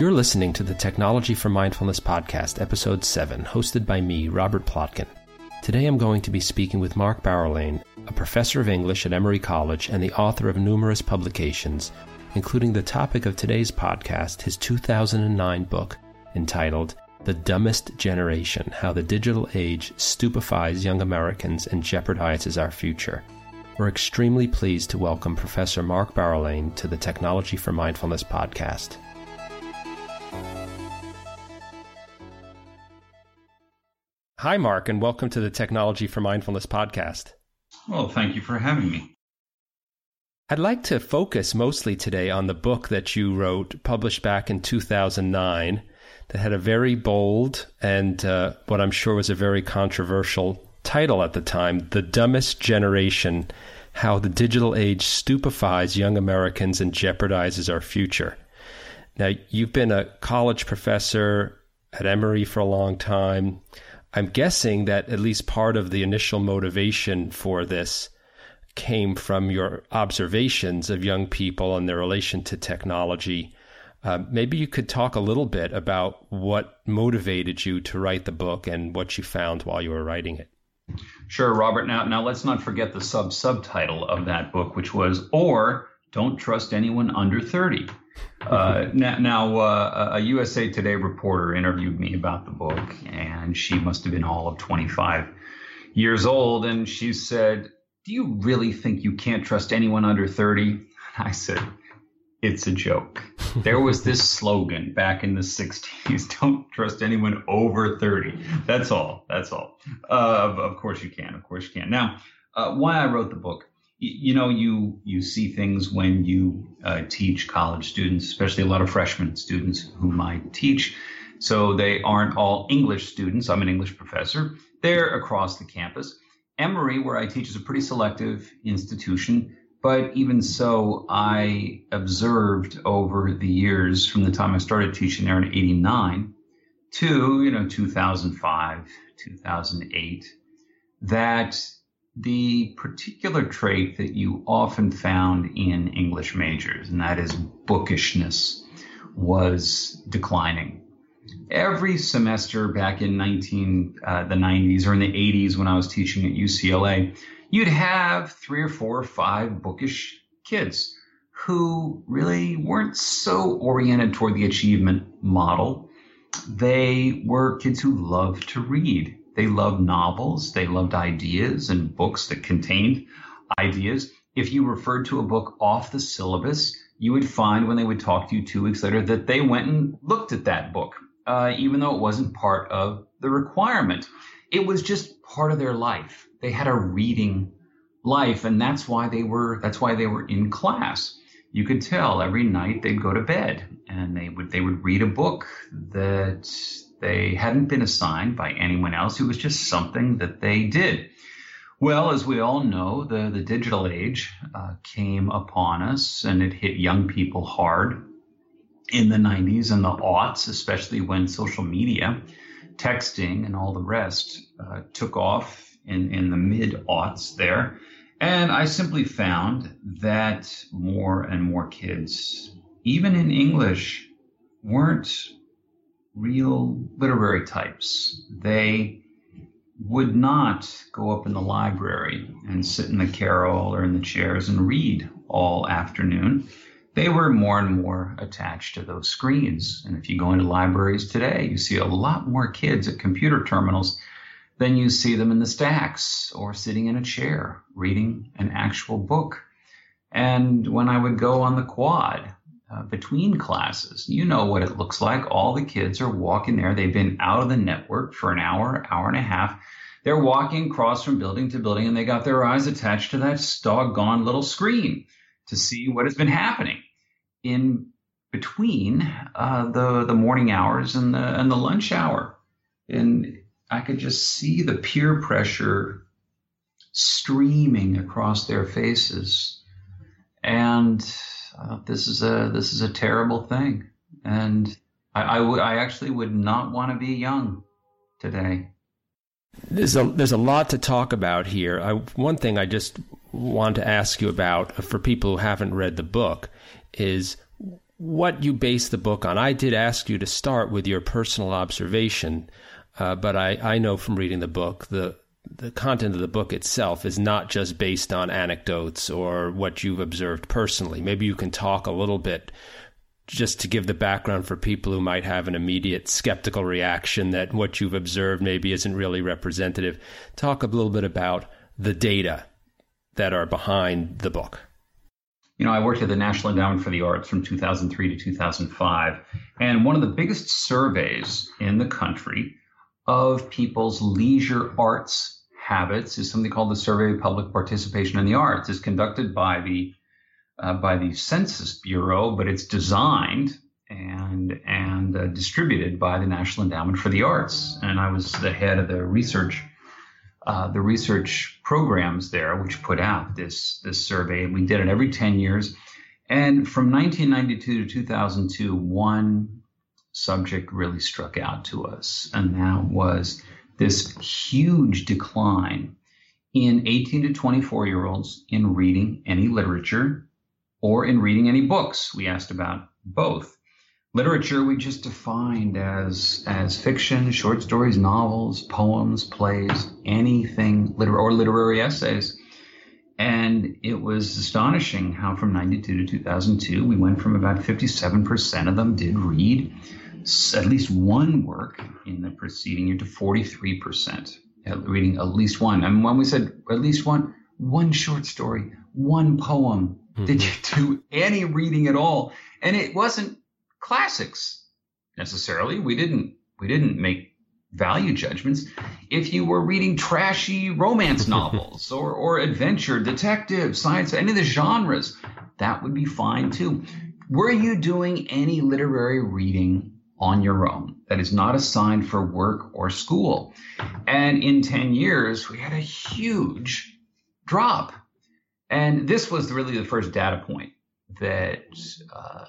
You're listening to the Technology for Mindfulness podcast, episode 7, hosted by me, Robert Plotkin. Today I'm going to be speaking with Mark Bauerlein, a professor of English at Emory College and the author of numerous publications, including the topic of today's podcast, his 2009 book entitled The Dumbest Generation How the Digital Age Stupefies Young Americans and Jeopardizes Our Future. We're extremely pleased to welcome Professor Mark Bauerlein to the Technology for Mindfulness podcast. Hi, Mark, and welcome to the Technology for Mindfulness podcast. Well, thank you for having me. I'd like to focus mostly today on the book that you wrote, published back in 2009, that had a very bold and uh, what I'm sure was a very controversial title at the time The Dumbest Generation How the Digital Age Stupefies Young Americans and Jeopardizes Our Future. Now, you've been a college professor at Emory for a long time. I'm guessing that at least part of the initial motivation for this came from your observations of young people and their relation to technology. Uh, maybe you could talk a little bit about what motivated you to write the book and what you found while you were writing it. Sure, Robert. Now, now let's not forget the sub subtitle of that book, which was "Or Don't Trust Anyone Under 30." Uh, now, now uh, a USA Today reporter interviewed me about the book, and she must have been all of 25 years old. And she said, Do you really think you can't trust anyone under 30? I said, It's a joke. There was this slogan back in the 60s don't trust anyone over 30. That's all. That's all. Uh, of course you can. Of course you can. Now, uh, why I wrote the book you know you you see things when you uh, teach college students especially a lot of freshman students whom i teach so they aren't all english students i'm an english professor they're across the campus emory where i teach is a pretty selective institution but even so i observed over the years from the time i started teaching there in 89 to you know 2005 2008 that the particular trait that you often found in English majors, and that is bookishness, was declining. Every semester back in 19 uh, the 90s or in the 80s when I was teaching at UCLA, you'd have three or four or five bookish kids who really weren't so oriented toward the achievement model. They were kids who loved to read they loved novels. They loved ideas and books that contained ideas. If you referred to a book off the syllabus, you would find when they would talk to you two weeks later that they went and looked at that book, uh, even though it wasn't part of the requirement. It was just part of their life. They had a reading life, and that's why they were that's why they were in class. You could tell every night they'd go to bed and they would they would read a book that they hadn't been assigned by anyone else. It was just something that they did. Well, as we all know, the, the digital age uh, came upon us and it hit young people hard in the 90s and the aughts, especially when social media, texting, and all the rest uh, took off in, in the mid aughts there. And I simply found that more and more kids, even in English, weren't real literary types. They would not go up in the library and sit in the carrel or in the chairs and read all afternoon. They were more and more attached to those screens. And if you go into libraries today, you see a lot more kids at computer terminals than you see them in the stacks or sitting in a chair reading an actual book. And when I would go on the quad, uh, between classes. You know what it looks like. All the kids are walking there. They've been out of the network for an hour, hour and a half. They're walking across from building to building and they got their eyes attached to that doggone little screen to see what has been happening in between uh, the the morning hours and the and the lunch hour. And I could just see the peer pressure streaming across their faces. And uh, this is a this is a terrible thing, and I, actually would not want to be young today. There's a there's a lot to talk about here. I, one thing I just want to ask you about for people who haven't read the book is what you base the book on. I did ask you to start with your personal observation, uh, but I, I know from reading the book the the content of the book itself is not just based on anecdotes or what you've observed personally. Maybe you can talk a little bit just to give the background for people who might have an immediate skeptical reaction that what you've observed maybe isn't really representative. Talk a little bit about the data that are behind the book. You know, I worked at the National Endowment for the Arts from 2003 to 2005, and one of the biggest surveys in the country of people's leisure arts habits is something called the Survey of Public Participation in the Arts. It's conducted by the uh, by the Census Bureau, but it's designed and and uh, distributed by the National Endowment for the Arts. And I was the head of the research uh, the research programs there, which put out this this survey. And we did it every ten years. And from 1992 to 2002, one subject really struck out to us, and that was this huge decline in 18 to 24 year olds in reading any literature or in reading any books. We asked about both. Literature we just defined as as fiction, short stories, novels, poems, plays, anything liter- or literary essays. And it was astonishing how from 92 to 2002, we went from about 57% of them did read at least one work in the preceding year to 43% reading at least one. And when we said at least one, one short story, one poem, mm-hmm. did you do any reading at all? And it wasn't classics necessarily. We didn't we didn't make value judgments. If you were reading trashy romance novels or or adventure, detective, science, any of the genres, that would be fine too. Were you doing any literary reading on your own that is not assigned for work or school? And in 10 years, we had a huge drop. And this was really the first data point that uh,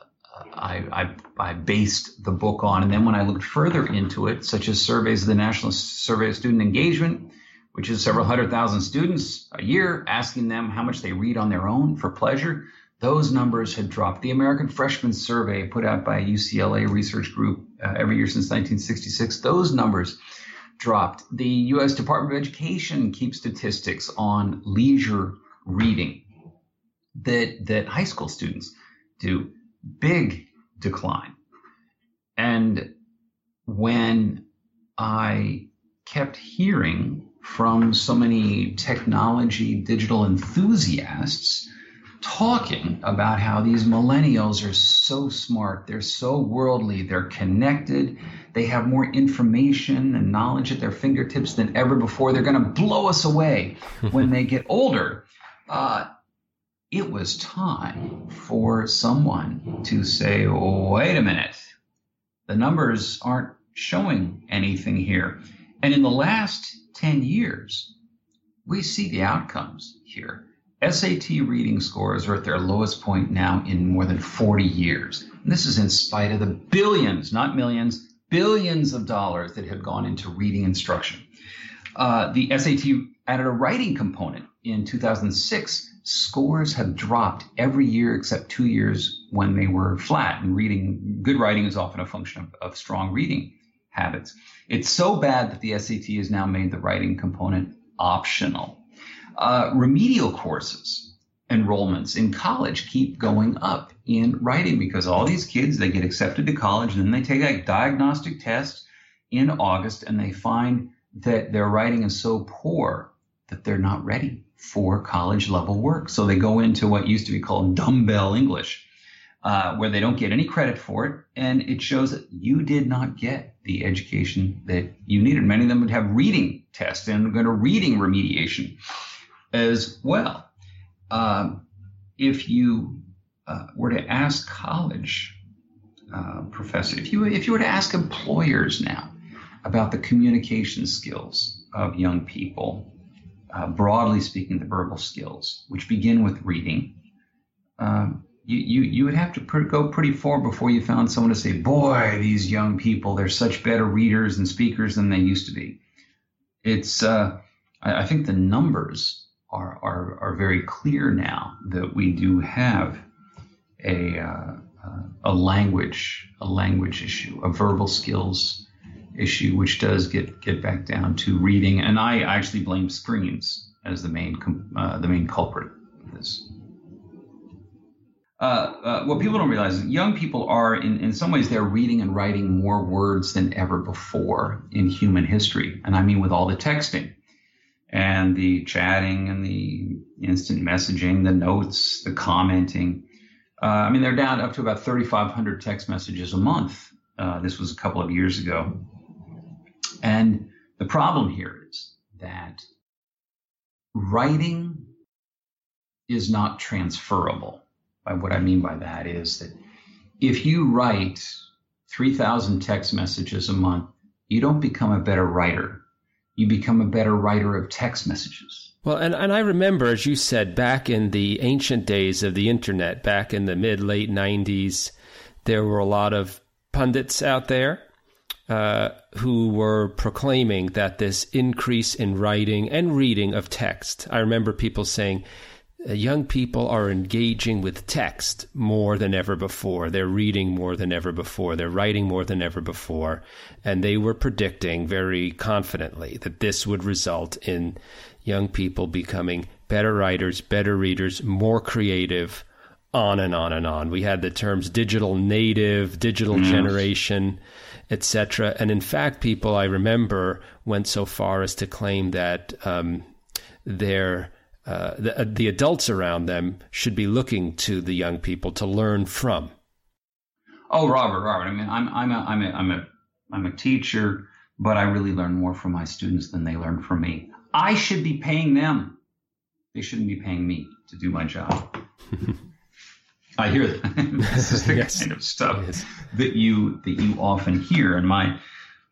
I, I, I, based the book on. And then when I looked further into it, such as surveys of the National Survey of Student Engagement, which is several hundred thousand students a year, asking them how much they read on their own for pleasure, those numbers had dropped. The American Freshman Survey, put out by UCLA research group uh, every year since 1966, those numbers dropped. The U.S. Department of Education keeps statistics on leisure reading that that high school students do big decline. And when I kept hearing from so many technology digital enthusiasts talking about how these millennials are so smart, they're so worldly, they're connected, they have more information and knowledge at their fingertips than ever before. They're going to blow us away when they get older. Uh, it was time for someone to say, wait a minute, the numbers aren't showing anything here. And in the last 10 years, we see the outcomes here. SAT reading scores are at their lowest point now in more than 40 years. And this is in spite of the billions, not millions, billions of dollars that have gone into reading instruction. Uh, the SAT added a writing component in 2006 scores have dropped every year except two years when they were flat. And reading, good writing is often a function of, of strong reading habits. It's so bad that the SAT has now made the writing component optional. Uh, remedial courses enrollments in college keep going up in writing because all these kids they get accepted to college and then they take a diagnostic test in August and they find that their writing is so poor that they're not ready for college level work. So they go into what used to be called dumbbell English, uh, where they don't get any credit for it. And it shows that you did not get the education that you needed. Many of them would have reading tests and go to reading remediation as well. Um, if you uh, were to ask college uh, professors, if you if you were to ask employers now about the communication skills of young people, uh, broadly speaking, the verbal skills, which begin with reading, um, you, you, you would have to pr- go pretty far before you found someone to say, boy, these young people, they're such better readers and speakers than they used to be. it's uh, I, I, think the numbers are, are are very clear now that we do have a uh, a language a language issue, a verbal skills issue, which does get get back down to reading, and I actually blame screens as the main uh, the main culprit of this. Uh, uh, what people don't realize is young people are, in, in some ways, they're reading and writing more words than ever before in human history. And I mean, with all the texting and the chatting and the instant messaging, the notes, the commenting. Uh, I mean, they're down up to about 3,500 text messages a month. Uh, this was a couple of years ago. And the problem here is that writing is not transferable. By what I mean by that is that if you write 3,000 text messages a month, you don't become a better writer. You become a better writer of text messages. Well, and, and I remember, as you said, back in the ancient days of the internet, back in the mid late 90s, there were a lot of pundits out there uh, who were proclaiming that this increase in writing and reading of text. I remember people saying, uh, young people are engaging with text more than ever before. They're reading more than ever before. They're writing more than ever before. And they were predicting very confidently that this would result in young people becoming better writers, better readers, more creative, on and on and on. We had the terms digital native, digital yes. generation, etc. And in fact, people I remember went so far as to claim that um, their uh, the, uh, the adults around them should be looking to the young people to learn from. Oh, Robert, Robert. I mean, I'm I'm a I'm a I'm a I'm a teacher, but I really learn more from my students than they learn from me. I should be paying them. They shouldn't be paying me to do my job. I hear that. this is the yes. kind of stuff yes. that you that you often hear. And my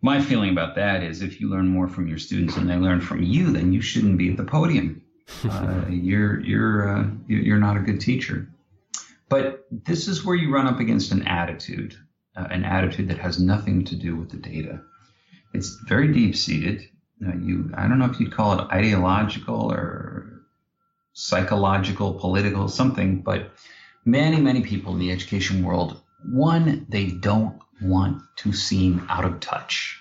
my feeling about that is, if you learn more from your students than they learn from you, then you shouldn't be at the podium. Uh, you're you're uh, you're not a good teacher. But this is where you run up against an attitude, uh, an attitude that has nothing to do with the data. It's very deep seated. you I don't know if you'd call it ideological or psychological, political, something, but many, many people in the education world, one, they don't want to seem out of touch.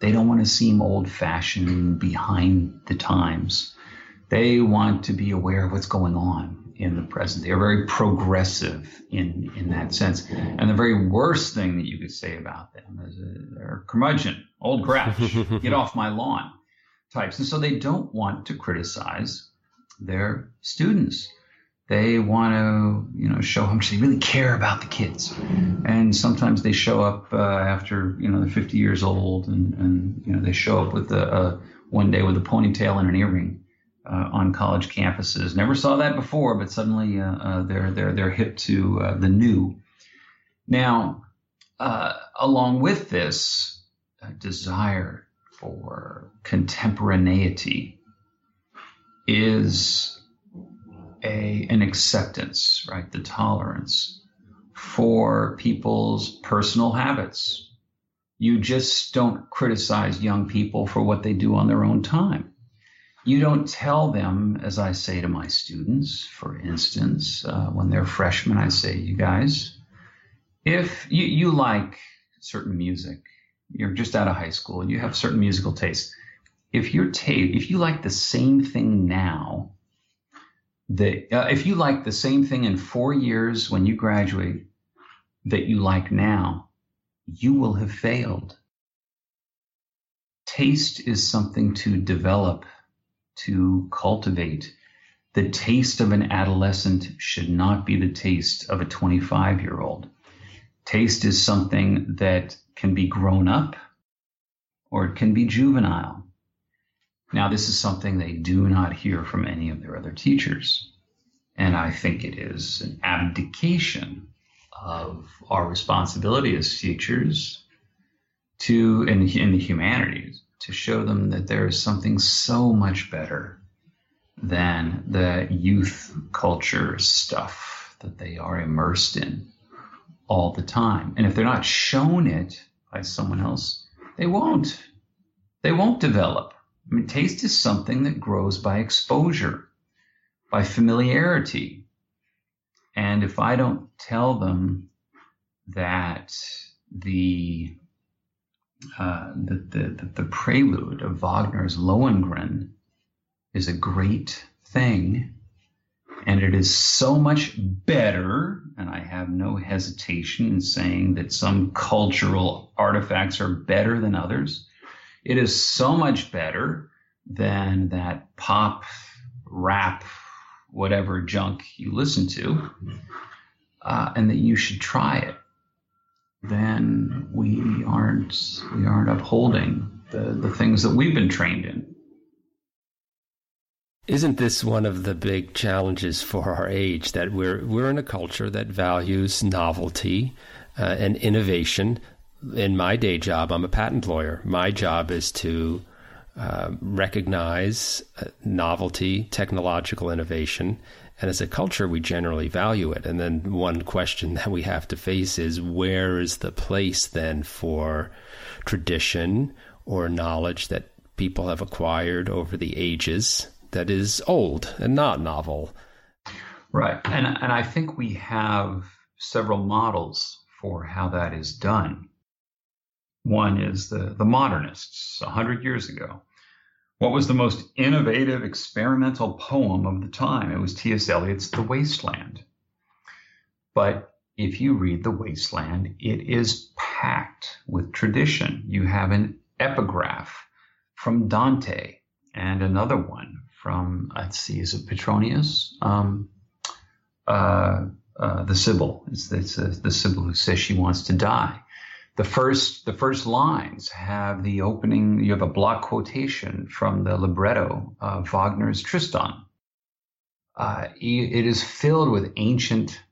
They don't want to seem old fashioned behind the times. They want to be aware of what's going on in the present. They are very progressive in, in that sense. And the very worst thing that you could say about them is a, they're curmudgeon, old grouch, get off my lawn types. And so they don't want to criticize their students they want to you know show how much they really care about the kids. And sometimes they show up uh, after you know they're 50 years old and, and you know they show up with a, a one day with a ponytail and an earring uh, on college campuses. Never saw that before but suddenly uh, uh they're they're they're hip to uh, the new. Now uh, along with this desire for contemporaneity is a an acceptance, right? The tolerance for people's personal habits. You just don't criticize young people for what they do on their own time. You don't tell them, as I say to my students, for instance, uh, when they're freshmen, I say, you guys, if you, you like certain music, you're just out of high school and you have certain musical tastes. If your taste, if you like the same thing now that uh, if you like the same thing in four years when you graduate that you like now, you will have failed. Taste is something to develop, to cultivate. The taste of an adolescent should not be the taste of a 25 year old. Taste is something that can be grown up or it can be juvenile. Now, this is something they do not hear from any of their other teachers. And I think it is an abdication of our responsibility as teachers to, in, in the humanities, to show them that there is something so much better than the youth culture stuff that they are immersed in all the time. And if they're not shown it by someone else, they won't. They won't develop I mean, taste is something that grows by exposure, by familiarity. And if I don't tell them that the uh, the, the, the prelude of Wagner's Lohengrin is a great thing, and it is so much better. And I have no hesitation in saying that some cultural artifacts are better than others. It is so much better than that pop, rap, whatever junk you listen to, uh, and that you should try it then we aren't we aren't upholding the, the things that we've been trained in. Isn't this one of the big challenges for our age that we're we're in a culture that values novelty uh, and innovation? In my day job, I'm a patent lawyer. My job is to uh, recognize uh, novelty, technological innovation, and as a culture, we generally value it. And then one question that we have to face is where is the place then for tradition or knowledge that people have acquired over the ages that is old and not novel? Right. And, and I think we have several models for how that is done. One is the, the modernists 100 years ago what was the most innovative experimental poem of the time? It was T.S. Eliot's The Wasteland. But if you read The Wasteland, it is packed with tradition. You have an epigraph from Dante and another one from, let's see, is it Petronius? Um, uh, uh, the Sibyl. It's, it's uh, the Sibyl who says she wants to die the first the first lines have the opening you have a block quotation from the libretto of wagner's tristan. Uh, it is filled with ancient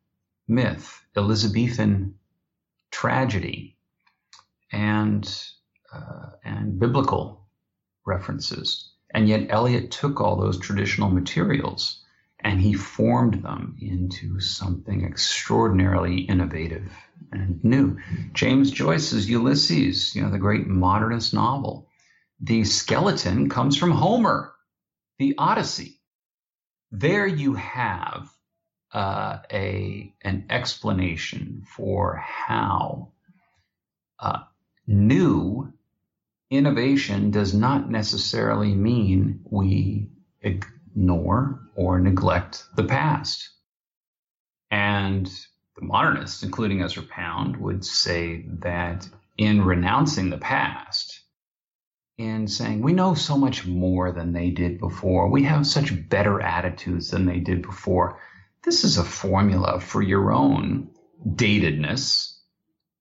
myth elizabethan tragedy and uh, and biblical references. And yet eliot took all those traditional materials and he formed them into something extraordinarily innovative and new. James Joyce's Ulysses, you know, the great modernist novel, the skeleton comes from Homer, the Odyssey. There you have uh, a an explanation for how uh, new innovation does not necessarily mean we ignore or neglect the past. And the modernists, including Ezra Pound, would say that in renouncing the past, in saying we know so much more than they did before, we have such better attitudes than they did before. This is a formula for your own datedness.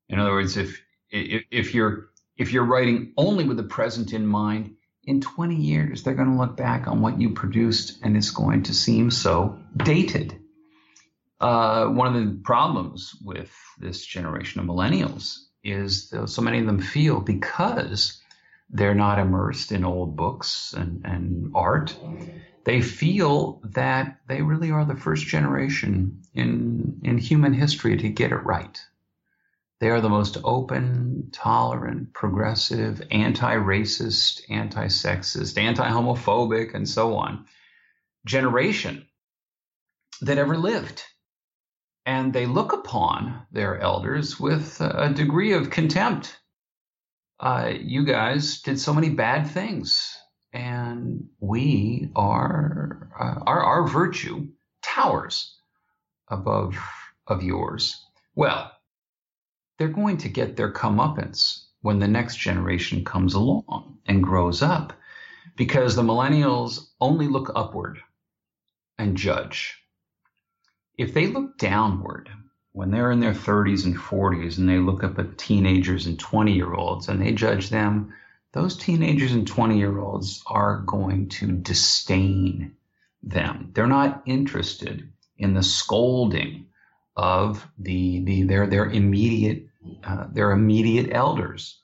In other words, if if, if you're if you're writing only with the present in mind, in 20 years they're going to look back on what you produced and it's going to seem so dated. Uh, one of the problems with this generation of millennials is that so many of them feel because they're not immersed in old books and, and art, they feel that they really are the first generation in, in human history to get it right. They are the most open, tolerant, progressive, anti racist, anti sexist, anti homophobic, and so on generation that ever lived and they look upon their elders with a degree of contempt. Uh, you guys did so many bad things, and we are uh, our our virtue towers above of yours. Well, they're going to get their comeuppance when the next generation comes along and grows up, because the millennials only look upward and judge if they look downward when they're in their 30s and 40s and they look up at teenagers and 20 year olds and they judge them, those teenagers and 20 year olds are going to disdain them. They're not interested in the scolding of the, the their their immediate uh, their immediate elders.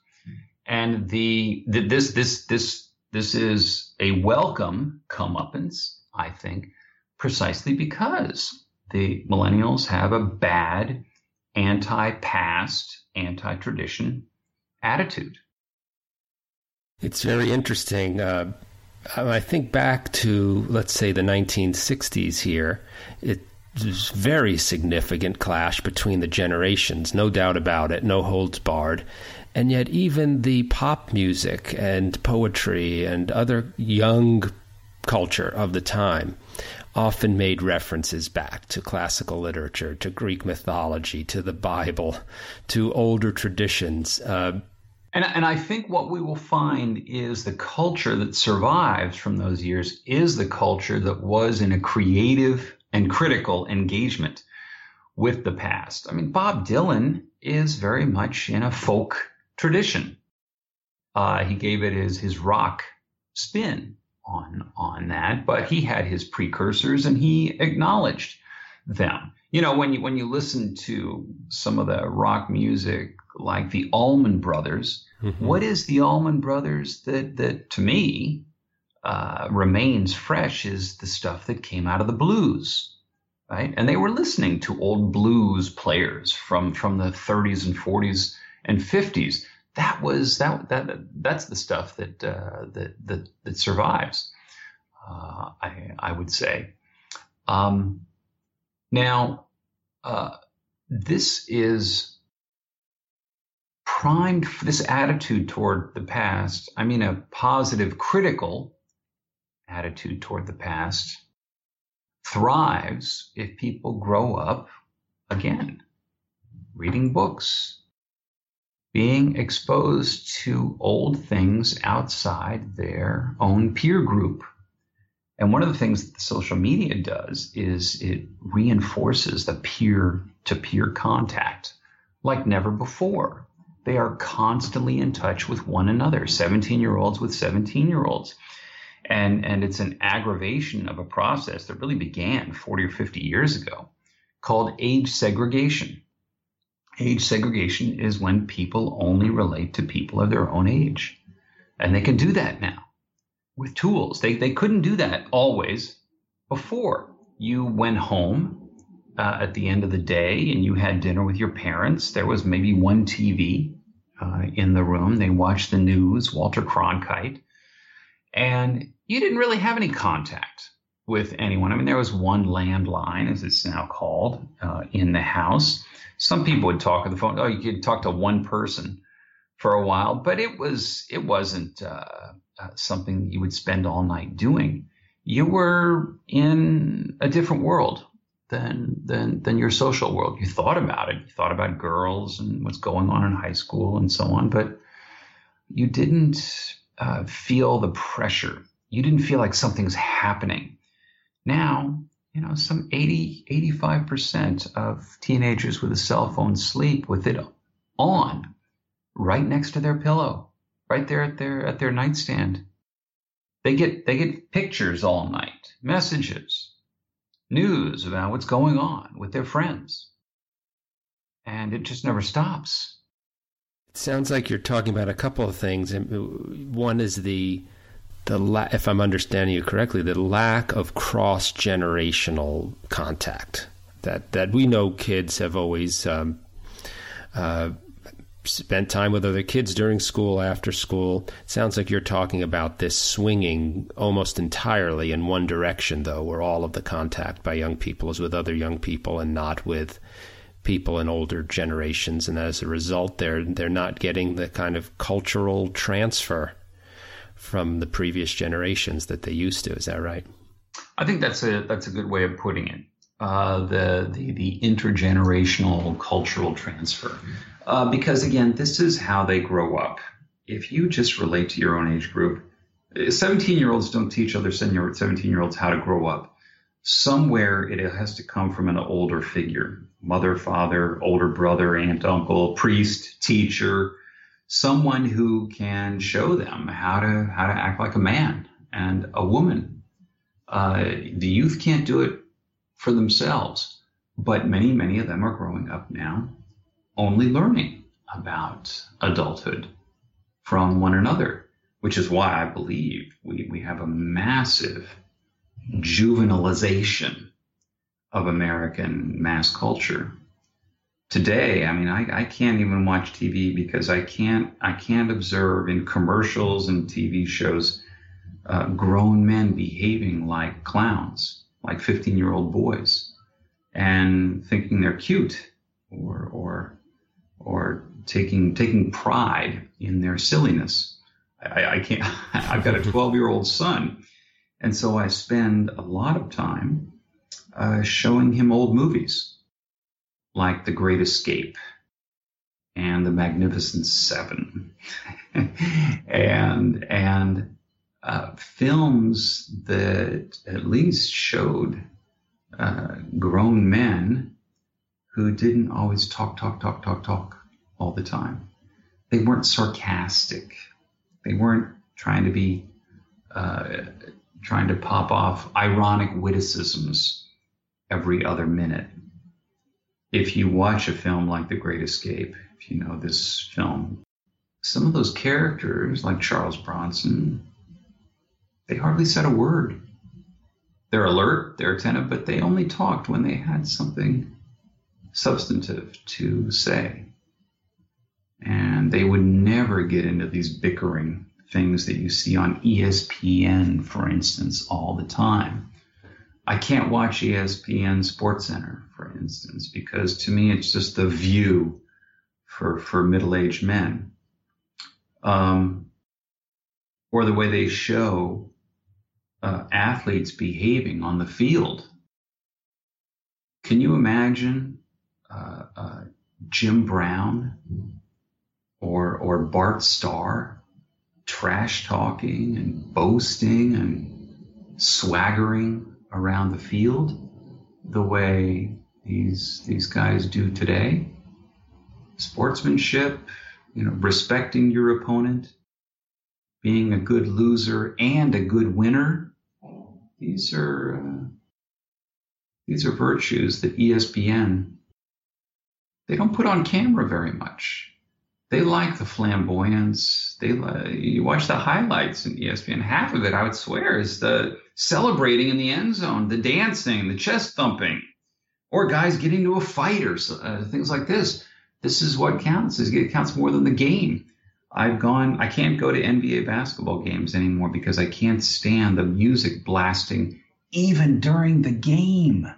And the, the this this this this is a welcome comeuppance, I think, precisely because the millennials have a bad anti past, anti tradition attitude. It's very interesting. Uh, I think back to, let's say, the 1960s here. It very significant clash between the generations, no doubt about it, no holds barred. And yet, even the pop music and poetry and other young culture of the time often made references back to classical literature, to Greek mythology, to the Bible, to older traditions. Uh, and, and I think what we will find is the culture that survives from those years is the culture that was in a creative and critical engagement with the past. I mean, Bob Dylan is very much in a folk tradition. Uh, he gave it his his rock spin on on that, but he had his precursors and he acknowledged them. You know, when you when you listen to some of the rock music like the Allman Brothers, mm-hmm. what is the Allman Brothers that that to me uh, remains fresh is the stuff that came out of the blues, right? And they were listening to old blues players from from the 30s and 40s and 50s. That was that that that's the stuff that uh, that, that that survives. Uh, I I would say. Um, now, uh, this is primed for this attitude toward the past. I mean, a positive, critical attitude toward the past thrives if people grow up again reading books, being exposed to old things outside their own peer group. And one of the things that social media does is it reinforces the peer to peer contact like never before. They are constantly in touch with one another, 17 year olds with 17 year olds and and it's an aggravation of a process that really began 40 or 50 years ago called age segregation. Age segregation is when people only relate to people of their own age and they can do that now with tools. They, they couldn't do that always before. You went home uh, at the end of the day and you had dinner with your parents. There was maybe one tv uh, in the room. They watched the news walter cronkite and you didn't really have any contact with anyone. I mean, there was one landline, as it's now called, uh, in the house. Some people would talk on the phone. Oh, you could talk to one person for a while, but it was it wasn't uh, uh, something you would spend all night doing. You were in a different world than than than your social world. You thought about it. You thought about girls and what's going on in high school and so on, but you didn't uh, feel the pressure you didn't feel like something's happening. Now, you know, some 80, 85% of teenagers with a cell phone sleep with it on right next to their pillow, right there at their at their nightstand. They get they get pictures all night, messages, news about what's going on with their friends. And it just never stops. It sounds like you're talking about a couple of things. One is the the la- if I'm understanding you correctly, the lack of cross generational contact that that we know kids have always um, uh, spent time with other kids during school, after school. It sounds like you're talking about this swinging almost entirely in one direction, though, where all of the contact by young people is with other young people and not with people in older generations, and as a result, they're they're not getting the kind of cultural transfer from the previous generations that they used to. Is that right? I think that's a that's a good way of putting it. Uh, the, the the intergenerational cultural transfer, uh, because again, this is how they grow up. If you just relate to your own age group, 17 year olds don't teach other 17 year olds how to grow up. Somewhere it has to come from an older figure, mother, father, older brother, aunt, uncle, priest, teacher, someone who can show them how to how to act like a man and a woman. Uh, the youth can't do it for themselves, but many many of them are growing up now, only learning about adulthood from one another, which is why I believe we, we have a massive juvenilization of American mass culture today i mean I, I can't even watch tv because i can't i can't observe in commercials and tv shows uh, grown men behaving like clowns, like 15 year old boys, and thinking they're cute or, or, or taking, taking pride in their silliness. I, I can't, I've got a 12 year old son. And so I spend a lot of time uh, showing him old movies like The Great Escape and The Magnificent Seven, and and uh, films that at least showed uh, grown men who didn't always talk, talk, talk, talk, talk all the time. They weren't sarcastic. They weren't trying to be uh, trying to pop off ironic witticisms every other minute. If you watch a film like The Great Escape, if you know this film, some of those characters, like Charles Bronson, they hardly said a word. They're alert, they're attentive, but they only talked when they had something substantive to say. And they would never get into these bickering things that you see on ESPN, for instance, all the time. I can't watch ESPN Sports Center, for instance, because to me it's just the view for for middle aged men, um, or the way they show uh, athletes behaving on the field. Can you imagine uh, uh, Jim Brown or or Bart Starr trash talking and boasting and swaggering around the field the way these these guys do today. Sportsmanship, you know, respecting your opponent, being a good loser and a good winner. These are uh, these are virtues that ESPN they don't put on camera very much. They like the flamboyance. They you watch the highlights in ESPN. Half of it, I would swear, is the celebrating in the end zone, the dancing, the chest thumping, or guys getting into a fight or uh, things like this. This is what counts. It counts more than the game. I've gone. I can't go to NBA basketball games anymore because I can't stand the music blasting even during the game.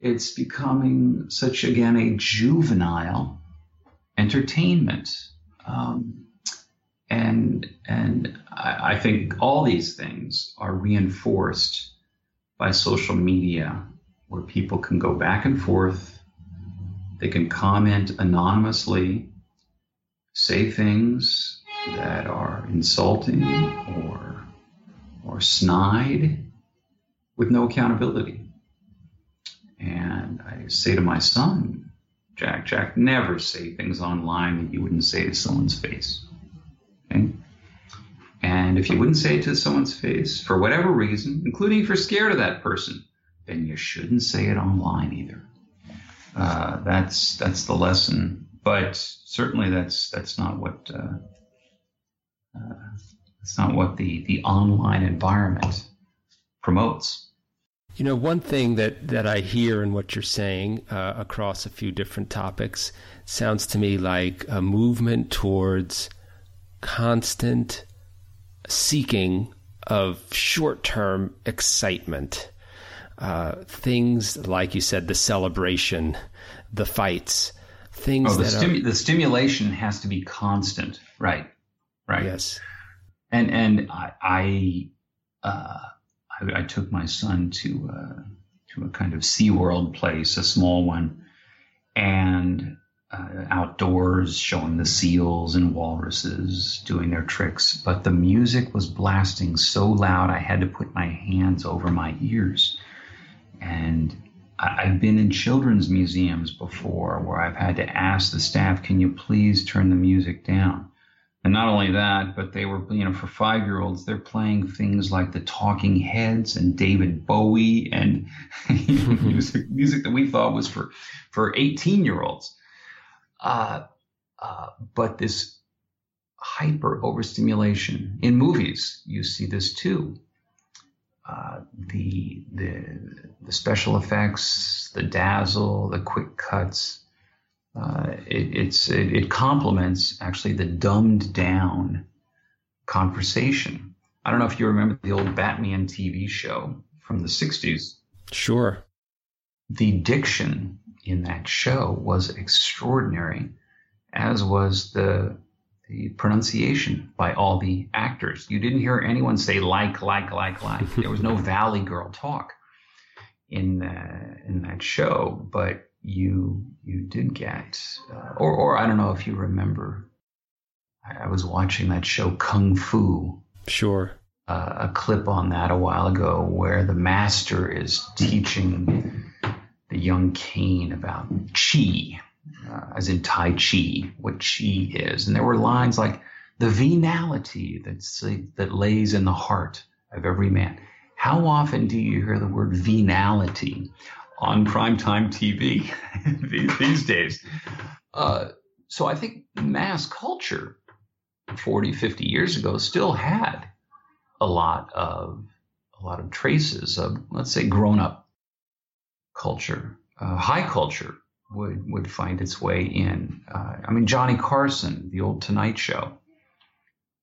It's becoming such again a juvenile entertainment. Um, and and I, I think all these things are reinforced by social media, where people can go back and forth. They can comment anonymously, say things that are insulting or or snide with no accountability. And I say to my son, Jack, Jack, never say things online that you wouldn't say to someone's face. Okay? And if you wouldn't say it to someone's face for whatever reason, including if you're scared of that person, then you shouldn't say it online either. Uh, that's that's the lesson. But certainly that's that's not what uh, uh, that's not what the the online environment promotes. You know, one thing that, that I hear in what you're saying uh, across a few different topics sounds to me like a movement towards constant seeking of short term excitement. Uh, things like you said, the celebration, the fights, things oh, the, that stimu- are, the stimulation has to be constant, right? Right. Yes. And and I I, uh, I, I took my son to uh, to a kind of SeaWorld place, a small one, and uh, outdoors, showing the seals and walruses doing their tricks. But the music was blasting so loud, I had to put my hands over my ears. And I, I've been in children's museums before where I've had to ask the staff, can you please turn the music down? And not only that, but they were, you know, for five year olds, they're playing things like the Talking Heads and David Bowie and music, music that we thought was for, for 18 year olds. Uh, uh, but this hyper overstimulation in movies, you see this too. Uh, the the the special effects, the dazzle, the quick cuts. Uh, it, it's it, it complements actually the dumbed down conversation. I don't know if you remember the old Batman TV show from the 60s. Sure. The diction in that show was extraordinary, as was the the pronunciation by all the actors. You didn't hear anyone say like, like, like, like. There was no Valley Girl talk in uh, in that show, but you you did get, uh, or or I don't know if you remember. I, I was watching that show Kung Fu. Sure. Uh, a clip on that a while ago where the master is teaching the young Caine about chi, uh, as in Tai Chi, what chi is. And there were lines like, the venality that's, that lays in the heart of every man. How often do you hear the word venality on primetime TV these days? Uh, so I think mass culture 40, 50 years ago still had a lot of a lot of traces of let's say grown up culture, uh, high culture would would find its way in. Uh, I mean, Johnny Carson, the old Tonight Show.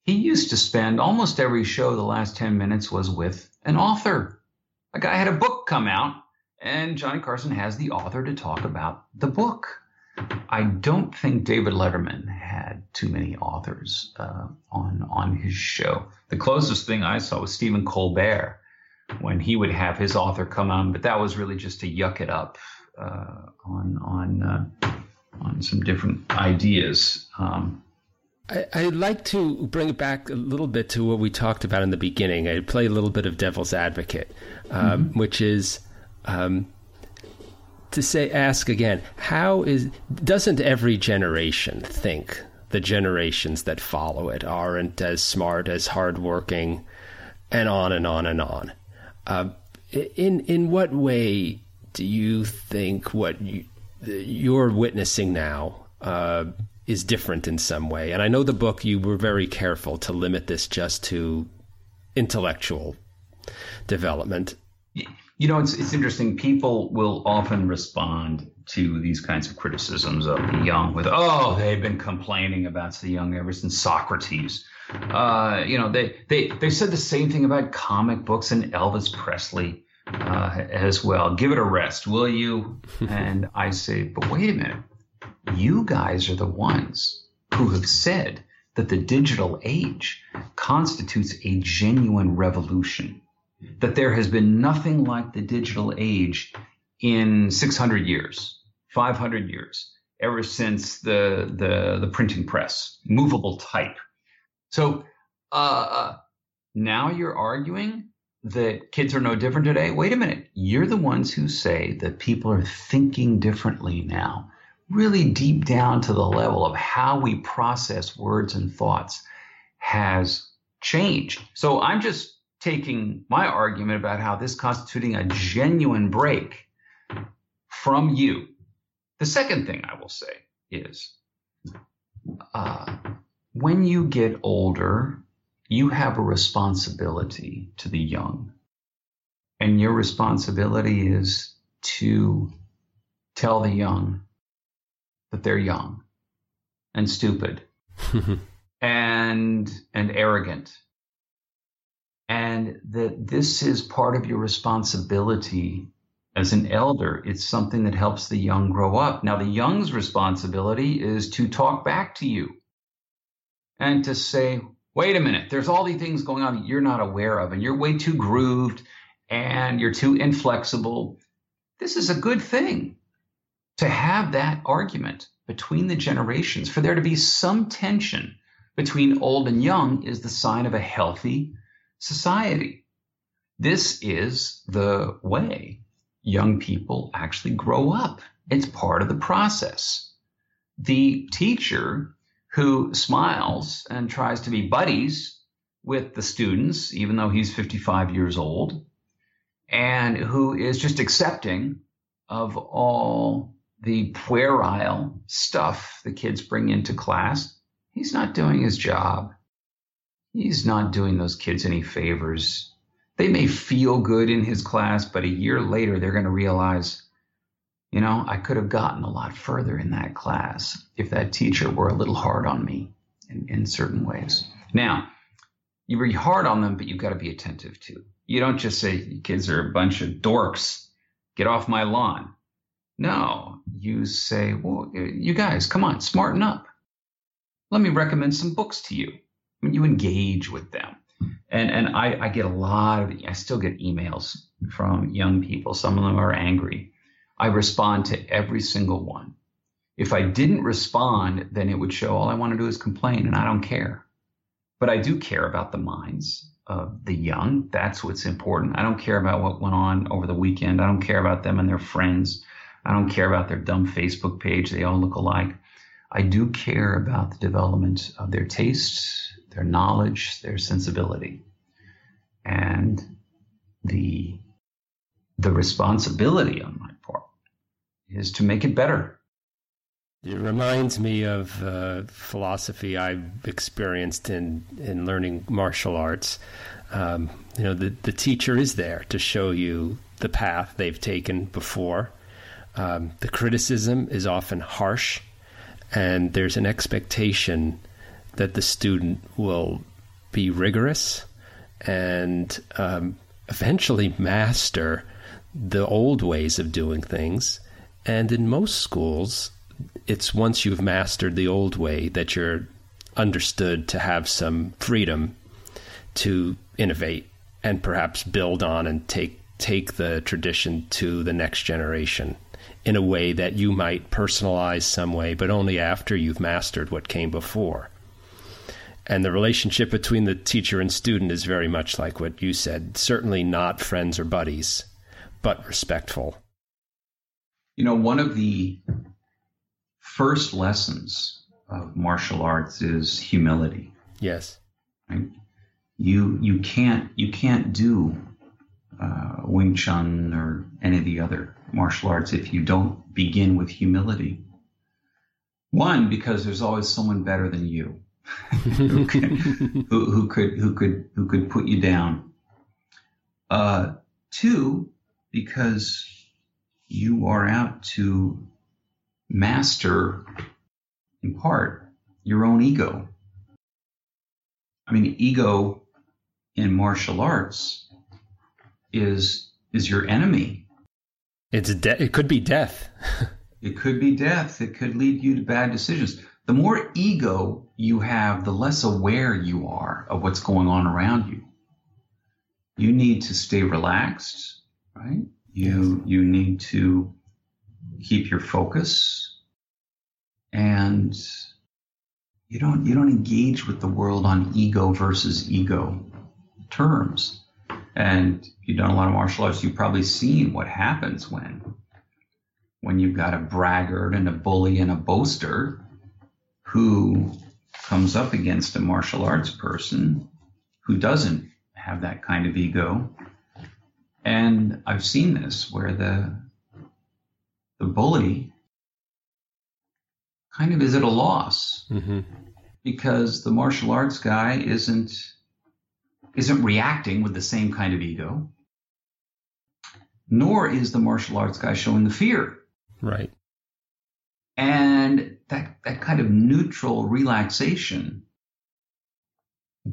He used to spend almost every show. The last ten minutes was with an author. A guy had a book come out, and Johnny Carson has the author to talk about the book. I don't think David Letterman had too many authors uh, on on his show. The closest thing I saw was Stephen Colbert when he would have his author come on, but that was really just to yuck it up uh, on on uh, on some different ideas. Um, I, would like to bring it back a little bit to what we talked about in the beginning. I'd play a little bit of devil's advocate, um, mm-hmm. which is um, to say, ask again, how is doesn't every generation think the generations that follow it aren't as smart, as hardworking, and on and on and on? Uh, in in what way do you think what you, you're witnessing now uh, is different in some way? And I know the book you were very careful to limit this just to intellectual development. You know, it's it's interesting. People will often respond to these kinds of criticisms of the young with, "Oh, they've been complaining about the young ever since Socrates." Uh, you know, they they they said the same thing about comic books and Elvis Presley uh, as well. Give it a rest, will you? and I say, but wait a minute, you guys are the ones who have said that the digital age constitutes a genuine revolution. That there has been nothing like the digital age in 600 years, 500 years, ever since the the, the printing press, movable type so uh, uh, now you're arguing that kids are no different today. Wait a minute. You're the ones who say that people are thinking differently now, really deep down to the level of how we process words and thoughts has changed. So I'm just taking my argument about how this constituting a genuine break from you. The second thing I will say is uh, when you get older, you have a responsibility to the young. And your responsibility is to tell the young that they're young and stupid and and arrogant and that this is part of your responsibility as an elder it's something that helps the young grow up now the young's responsibility is to talk back to you and to say, wait a minute, there's all these things going on that you're not aware of, and you're way too grooved and you're too inflexible. This is a good thing to have that argument between the generations. For there to be some tension between old and young is the sign of a healthy society. This is the way young people actually grow up. It's part of the process. The teacher who smiles and tries to be buddies with the students, even though he's 55 years old, and who is just accepting of all the puerile stuff the kids bring into class. He's not doing his job. He's not doing those kids any favors. They may feel good in his class, but a year later, they're going to realize you know, I could have gotten a lot further in that class if that teacher were a little hard on me in, in certain ways. Now, you be hard on them, but you've got to be attentive too. You don't just say kids are a bunch of dorks. Get off my lawn. No, you say, well, you guys, come on, smarten up. Let me recommend some books to you. Mean, you engage with them. And, and I, I get a lot of, I still get emails from young people. Some of them are angry. I respond to every single one. If I didn't respond, then it would show all I want to do is complain and I don't care. But I do care about the minds of the young. That's what's important. I don't care about what went on over the weekend. I don't care about them and their friends. I don't care about their dumb Facebook page. They all look alike. I do care about the development of their tastes, their knowledge, their sensibility. And the the responsibility on my part is to make it better. It reminds me of uh, philosophy I've experienced in, in learning martial arts. Um, you know, the, the teacher is there to show you the path they've taken before. Um, the criticism is often harsh, and there's an expectation that the student will be rigorous and um, eventually master the old ways of doing things. And in most schools, it's once you've mastered the old way that you're understood to have some freedom to innovate and perhaps build on and take take the tradition to the next generation in a way that you might personalize some way, but only after you've mastered what came before. And the relationship between the teacher and student is very much like what you said. Certainly not friends or buddies, but respectful. You know, one of the first lessons of martial arts is humility. Yes. Right? You you can't you can't do uh, Wing Chun or any of the other martial arts if you don't begin with humility. One, because there's always someone better than you who, could, who, who, could who could who could put you down. Uh, two, because you are out to master, in part, your own ego. I mean, ego in martial arts is is your enemy. It's de- it could be death. it could be death. It could lead you to bad decisions. The more ego you have, the less aware you are of what's going on around you. You need to stay relaxed, right? You yes. you need to keep your focus and you don't you don't engage with the world on ego versus ego terms and you've done a lot of martial arts you've probably seen what happens when when you've got a braggart and a bully and a boaster who comes up against a martial arts person who doesn't have that kind of ego. And i've seen this where the the bully kind of is at a loss mm-hmm. because the martial arts guy isn't isn't reacting with the same kind of ego nor is the martial arts guy showing the fear. Right. And that that kind of neutral relaxation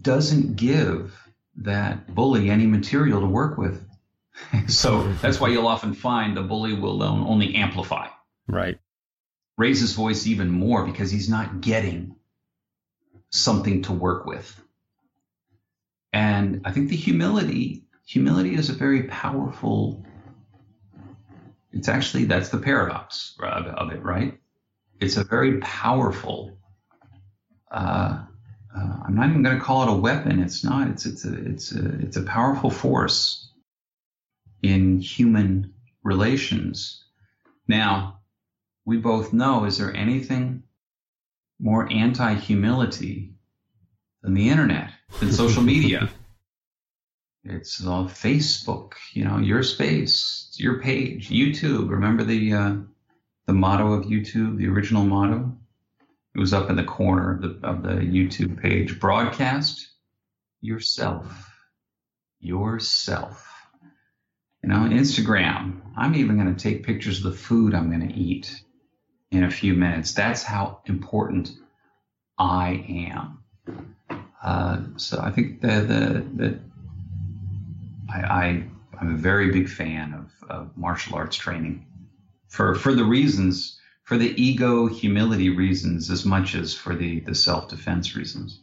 doesn't give that bully any material to work with so that's why you'll often find the bully will um, only amplify. Right. Raise his voice even more because he's not getting something to work with. And I think the humility, humility is a very powerful, it's actually, that's the paradox of it, right? It's a very powerful, uh, uh, I'm not even going to call it a weapon. It's not. It's it's a it's a it's a powerful force in human relations. Now, we both know is there anything more anti humility than the internet, than social media? It's uh, Facebook, you know, your space, your page, YouTube. Remember the uh, the motto of YouTube, the original motto? It was up in the corner of the, of the YouTube page. Broadcast yourself. Yourself. You know, Instagram. I'm even going to take pictures of the food I'm going to eat in a few minutes. That's how important I am. Uh, so I think the the, the I, I I'm a very big fan of, of martial arts training for for the reasons for the ego humility reasons as much as for the the self defense reasons.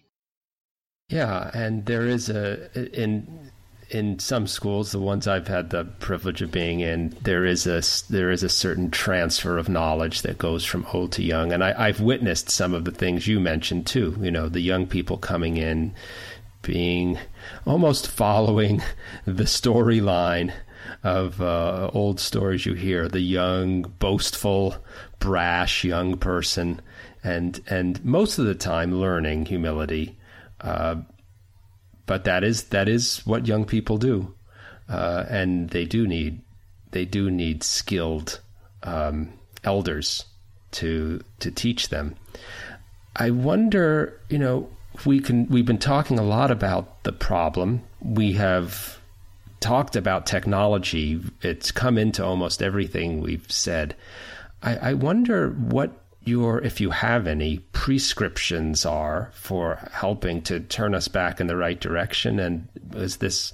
Yeah, and there is a in in some schools, the ones I've had the privilege of being in, there is a there is a certain transfer of knowledge that goes from old to young, and I, I've witnessed some of the things you mentioned too. You know, the young people coming in, being almost following the storyline of uh, old stories you hear. The young, boastful, brash young person, and and most of the time learning humility. Uh, but that is that is what young people do, uh, and they do need they do need skilled um, elders to to teach them. I wonder, you know, we can we've been talking a lot about the problem. We have talked about technology. It's come into almost everything we've said. I, I wonder what your, if you have any, prescriptions are for helping to turn us back in the right direction. And as this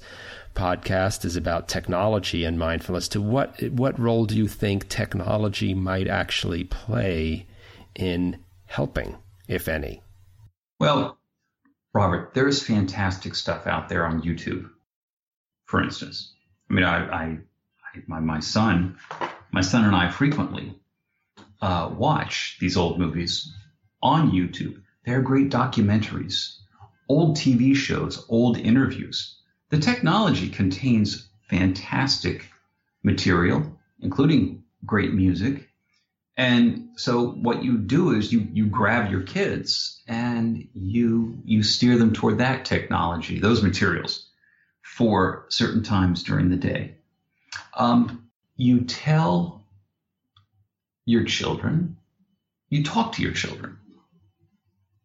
podcast is about technology and mindfulness, to what what role do you think technology might actually play in helping, if any? Well, Robert, there's fantastic stuff out there on YouTube. For instance, I mean, I, I, I my, my son, my son and I frequently uh, watch these old movies on YouTube. They're great documentaries, old TV shows, old interviews. The technology contains fantastic material, including great music. And so what you do is you you grab your kids and you you steer them toward that technology, those materials, for certain times during the day. Um, you tell your children, you talk to your children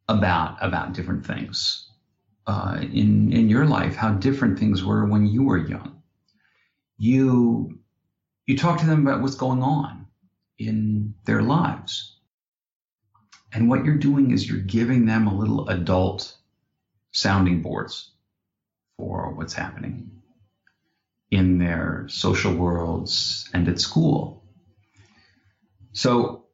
about about different things uh, in in your life, how different things were when you were young. You you talk to them about what's going on in their lives. And what you're doing is you're giving them a little adult sounding boards for what's happening in their social worlds and at school. So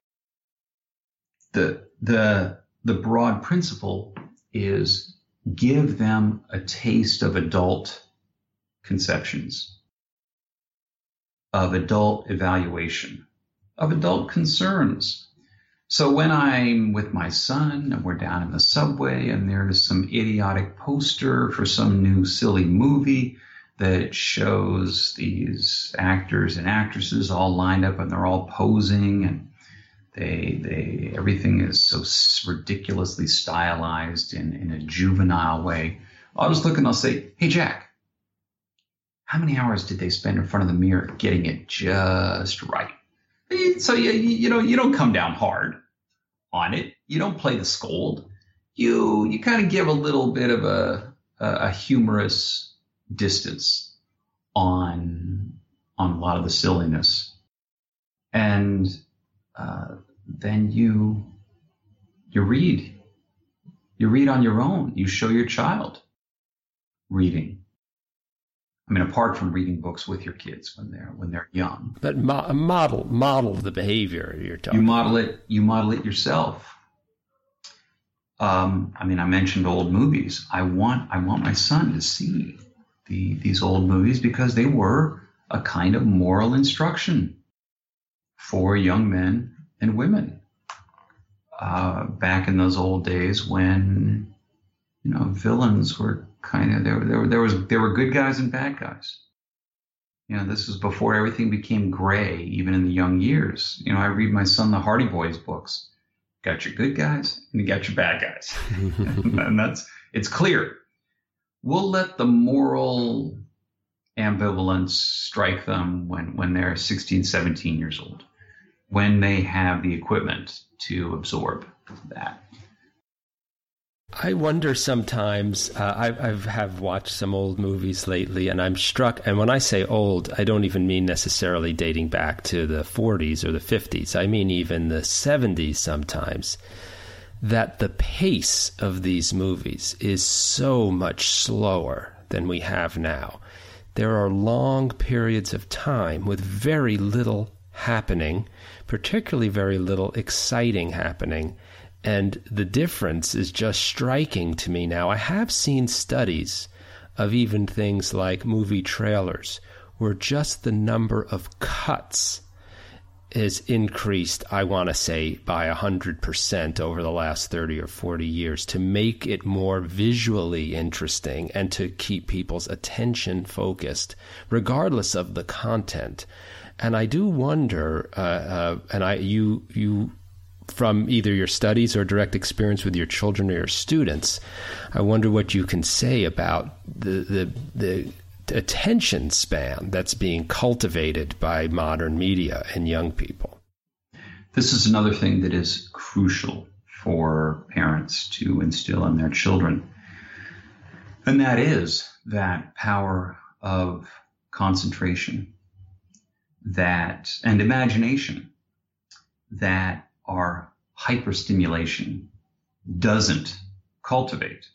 the the the broad principle is give them a taste of adult conceptions, of adult evaluation, of adult concerns. So when I'm with my son and we're down in the subway and there's some idiotic poster for some new silly movie that shows these actors and actresses all lined up and they're all posing and they they everything is so ridiculously stylized in in a juvenile way. I'll just look and I'll say, "Hey Jack, how many hours did they spend in front of the mirror getting it just right?" So you you know you don't come down hard on it. You don't play the scold. You you kind of give a little bit of a a, humorous distance on on a lot of the silliness, and uh, then you you read. You read on your own. You show your child reading. I mean, apart from reading books with your kids when they're when they're young. But mo- model model the behavior you're talking. You model it. You model it yourself. Um, I mean, I mentioned old movies. I want I want my son to see the, these old movies because they were a kind of moral instruction for young men and women uh, back in those old days when you know villains were kind of there. There, there was there were good guys and bad guys. You know, this was before everything became gray, even in the young years. You know, I read my son the Hardy Boys books. Got your good guys and you got your bad guys, and that's it's clear we'll let the moral ambivalence strike them when, when they're 16, 17 years old, when they have the equipment to absorb that. I wonder sometimes. Uh, I I've have watched some old movies lately, and I'm struck. And when I say old, I don't even mean necessarily dating back to the 40s or the 50s. I mean even the 70s sometimes. that the pace of these movies is so much slower than we have now. There are long periods of time with very little happening, particularly very little exciting happening. And the difference is just striking to me now. I have seen studies of even things like movie trailers where just the number of cuts is increased, I want to say, by 100% over the last 30 or 40 years to make it more visually interesting and to keep people's attention focused, regardless of the content. And I do wonder, uh, uh, and I, you, you, from either your studies or direct experience with your children or your students, I wonder what you can say about the, the, the attention span that's being cultivated by modern media and young people. This is another thing that is crucial for parents to instill in their children. And that is that power of concentration that and imagination that our hyperstimulation doesn't cultivate.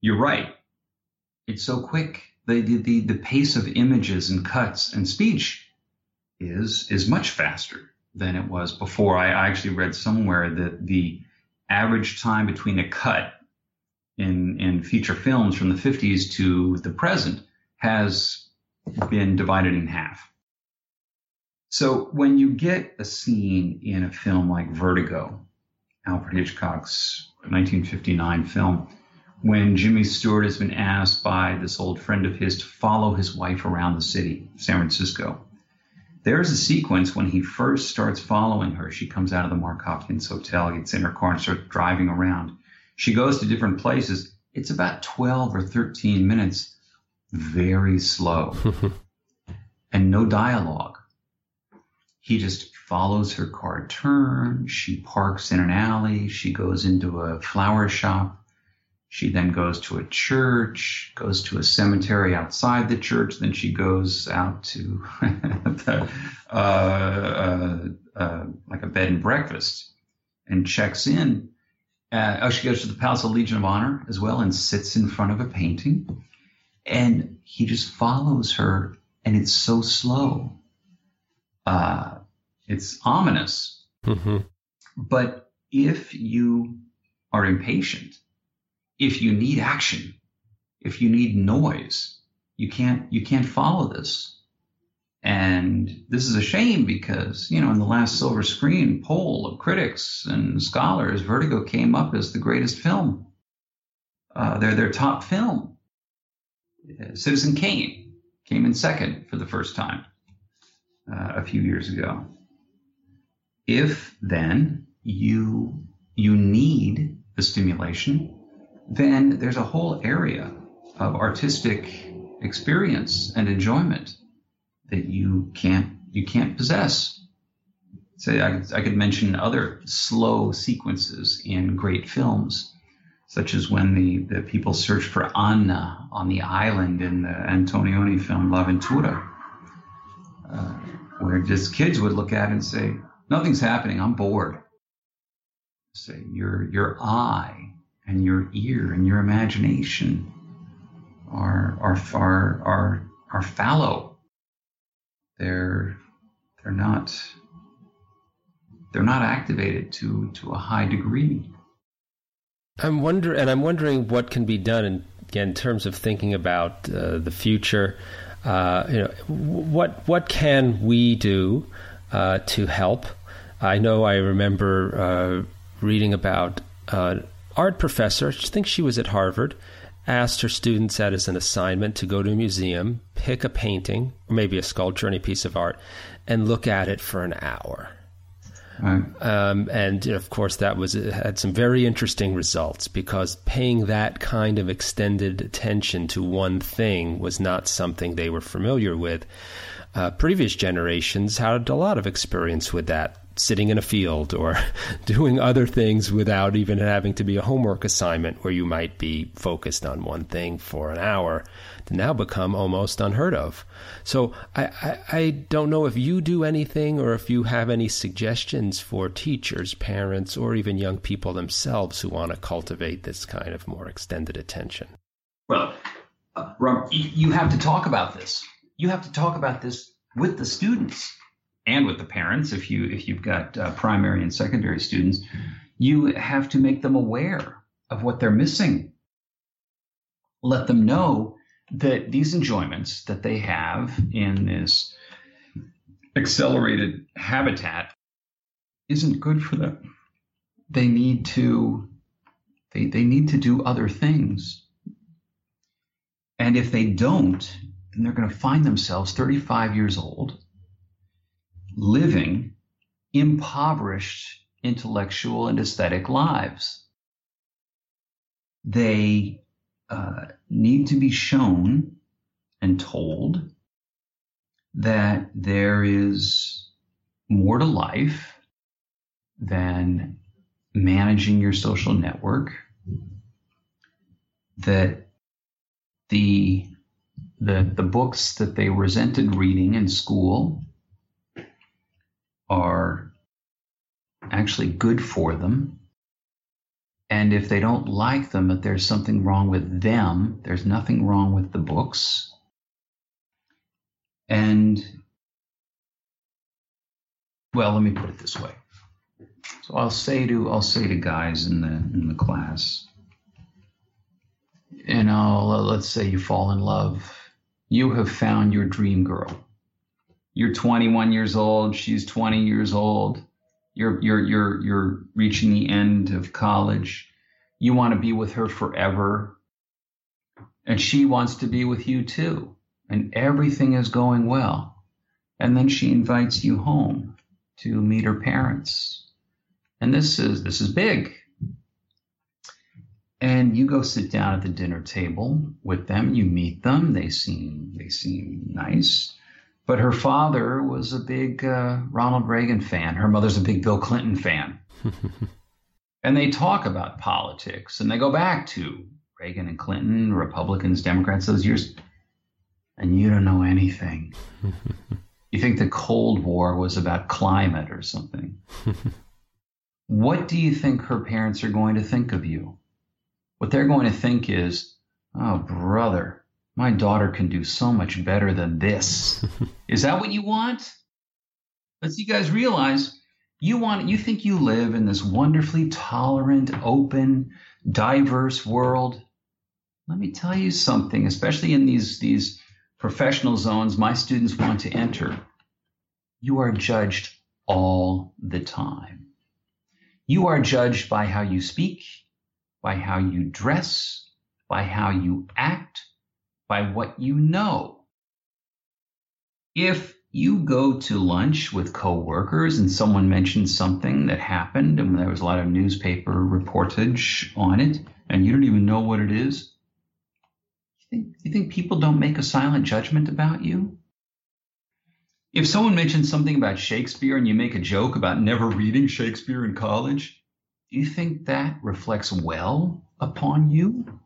You're right. It's so quick the, the, the pace of images and cuts and speech is is much faster than it was before. I, I actually read somewhere that the average time between a cut in in feature films from the 50s to the present has been divided in half. So when you get a scene in a film like Vertigo, Alfred Hitchcock's 1959 film, when Jimmy Stewart has been asked by this old friend of his to follow his wife around the city, San Francisco. There's a sequence when he first starts following her. She comes out of the Mark Hopkins Hotel, gets in her car, and starts driving around. She goes to different places. It's about 12 or 13 minutes, very slow, and no dialogue. He just follows her car turn. She parks in an alley. She goes into a flower shop she then goes to a church, goes to a cemetery outside the church. Then she goes out to the, uh, uh, uh, like a bed and breakfast and checks in. Uh, oh, she goes to the Palace of Legion of Honor as well and sits in front of a painting. And he just follows her, and it's so slow. Uh, it's ominous. Mm-hmm. But if you are impatient, if you need action, if you need noise, you can't you can't follow this. And this is a shame because, you know, in the last silver screen poll of critics and scholars, Vertigo came up as the greatest film. Uh, they're their top film. Citizen Kane came in second for the first time uh, a few years ago. If then you you need the stimulation, then there's a whole area of artistic experience and enjoyment that you can't you can't possess. Say I, I could mention other slow sequences in great films, such as when the, the people search for Anna on the island in the Antonioni film L'Avventura, uh, where just kids would look at it and say, "Nothing's happening. I'm bored." Say your your eye and your ear and your imagination are are are are, are fallow. They're they're not they're not activated to to a high degree. I'm wonder and I'm wondering what can be done in, in terms of thinking about uh, the future. Uh, you know, what what can we do uh, to help? I know I remember uh, reading about an art professor, I think she was at Harvard, asked her students that as an assignment to go to a museum, pick a painting, or maybe a sculpture, any piece of art, and look at it for an hour. Right. Um, and of course, that was had some very interesting results because paying that kind of extended attention to one thing was not something they were familiar with. Uh, previous generations had a lot of experience with that sitting in a field or doing other things without even having to be a homework assignment where you might be focused on one thing for an hour to now become almost unheard of. So I, I, I don't know if you do anything or if you have any suggestions for teachers, parents, or even young people themselves who want to cultivate this kind of more extended attention. Well, uh, Rob, you have to talk about this. You have to talk about this with the students and with the parents if you if you've got uh, primary and secondary students you have to make them aware of what they're missing. Let them know that these enjoyments that they have in this accelerated habitat isn't good for them. They need to they, they need to do other things. And if they don't then they're going to find themselves 35 years old living impoverished intellectual and aesthetic lives. They uh, need to be shown and told that there is more to life than managing your social network, that the the, the books that they resented reading in school are actually good for them. And if they don't like them, that there's something wrong with them, there's nothing wrong with the books. And, well, let me put it this way. So I'll say to I'll say to guys in the in the class, you know, let's say you fall in love, you have found your dream girl you're 21 years old, she's 20 years old, you're you're you're you're reaching the end of college. You want to be with her forever. And she wants to be with you too. And everything is going well. And then she invites you home to meet her parents. And this is this is big. And you go sit down at the dinner table with them, you meet them, they seem they seem nice but her father was a big uh, Ronald Reagan fan. Her mother's a big Bill Clinton fan. and they talk about politics and they go back to Reagan and Clinton, Republicans, Democrats, those years. And you don't know anything. you think the Cold War was about climate or something. what do you think her parents are going to think of you? What they're going to think is, oh, brother, my daughter can do so much better than this. Is that what you want? Let's you guys realize you want you think you live in this wonderfully tolerant, open, diverse world. Let me tell you something, especially in these these professional zones my students want to enter. You are judged all the time. You are judged by how you speak, by how you dress, by how you act, by what you know. If you go to lunch with coworkers and someone mentions something that happened and there was a lot of newspaper reportage on it and you don't even know what it is, you think, you think people don't make a silent judgment about you? If someone mentions something about Shakespeare and you make a joke about never reading Shakespeare in college, do you think that reflects well upon you?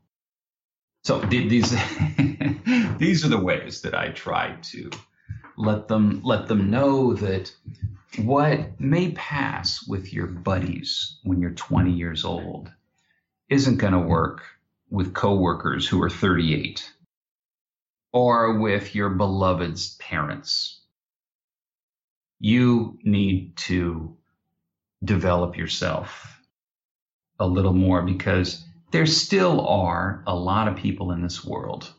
So these these are the ways that I try to let them let them know that what may pass with your buddies when you're 20 years old isn't going to work with coworkers who are 38 or with your beloved's parents. You need to develop yourself a little more because there still are a lot of people in this world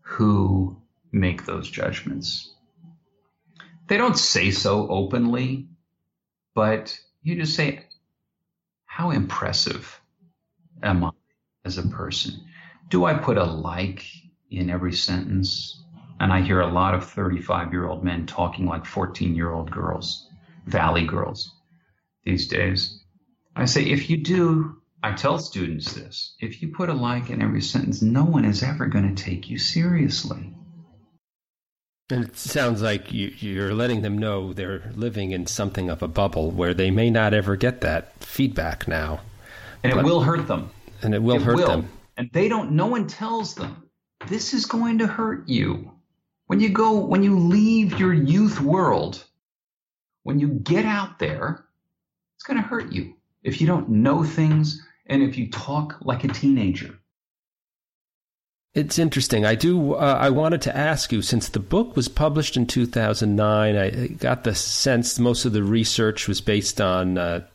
who make those judgments. They don't say so openly, but you just say, How impressive am I as a person? Do I put a like in every sentence? And I hear a lot of 35 year old men talking like 14 year old girls, valley girls these days. I say, if you do, I tell students this if you put a like in every sentence, no one is ever going to take you seriously. And it sounds like you, you're letting them know they're living in something of a bubble where they may not ever get that feedback now. And but, it will hurt them. And it will it hurt will. them. And they don't, no one tells them, this is going to hurt you. When you go, when you leave your youth world, when you get out there, it's going to hurt you if you don't know things and if you talk like a teenager. It's interesting. I do. Uh, I wanted to ask you since the book was published in 2009. I got the sense most of the research was based on uh,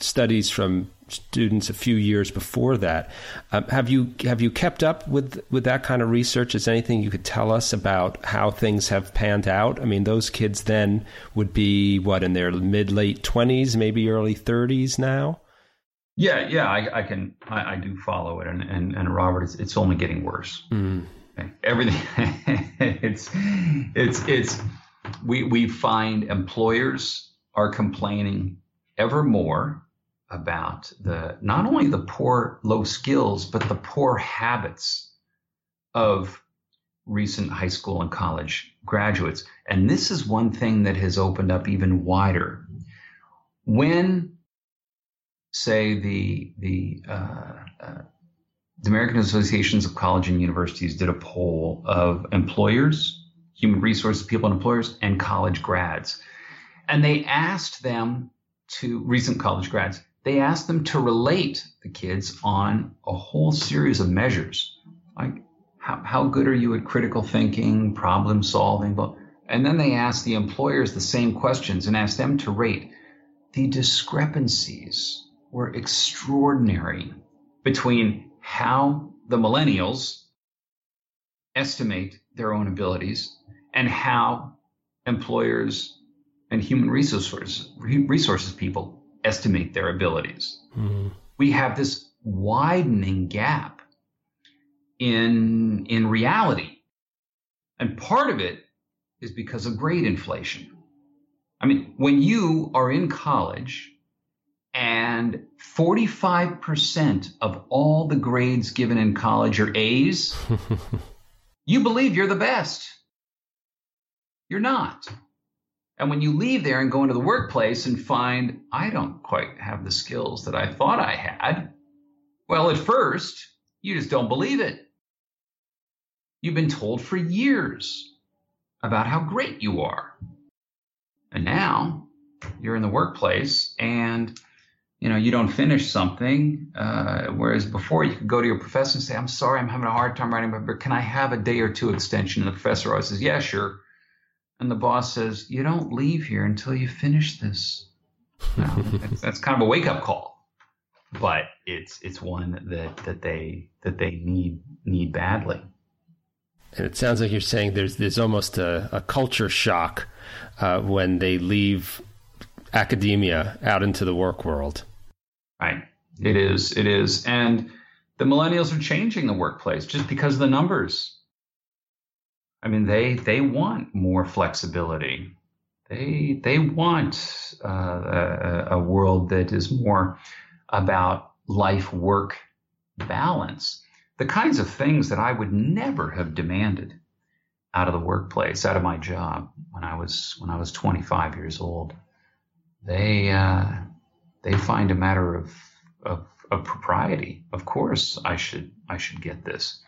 studies from students a few years before that. Um, have you have you kept up with with that kind of research? Is anything you could tell us about how things have panned out? I mean, those kids then would be what in their mid late twenties, maybe early thirties now. Yeah, yeah, I, I can, I, I, do follow it, and and, and Robert, it's, it's only getting worse. Mm. Everything, it's it's it's we we find employers are complaining ever more about the not only the poor low skills but the poor habits of recent high school and college graduates and this is one thing that has opened up even wider when say the the uh, uh, the American Associations of College and Universities did a poll of employers, human resources people and employers, and college grads, and they asked them to recent college grads. They asked them to relate the kids on a whole series of measures, like how, how good are you at critical thinking, problem solving, but and then they asked the employers the same questions and asked them to rate the discrepancies were extraordinary between how the millennials estimate their own abilities and how employers and human resources resources people estimate their abilities. Mm-hmm. We have this widening gap in in reality. And part of it is because of grade inflation. I mean, when you are in college and 45% of all the grades given in college are A's, you believe you're the best. You're not. And when you leave there and go into the workplace and find, I don't quite have the skills that I thought I had, well, at first, you just don't believe it. You've been told for years about how great you are. And now you're in the workplace and you know, you don't finish something. Uh, whereas before, you could go to your professor and say, "I'm sorry, I'm having a hard time writing, but can I have a day or two extension?" And the professor always says, "Yeah, sure." And the boss says, "You don't leave here until you finish this." that's, that's kind of a wake up call, but it's it's one that that they that they need need badly. And it sounds like you're saying there's there's almost a, a culture shock uh, when they leave academia out into the work world. Right. It is. It is. And the millennials are changing the workplace just because of the numbers. I mean, they they want more flexibility. They they want uh, a, a world that is more about life work balance. The kinds of things that I would never have demanded out of the workplace, out of my job when I was when I was 25 years old they uh, they find a matter of, of of propriety. Of course, I should I should get this.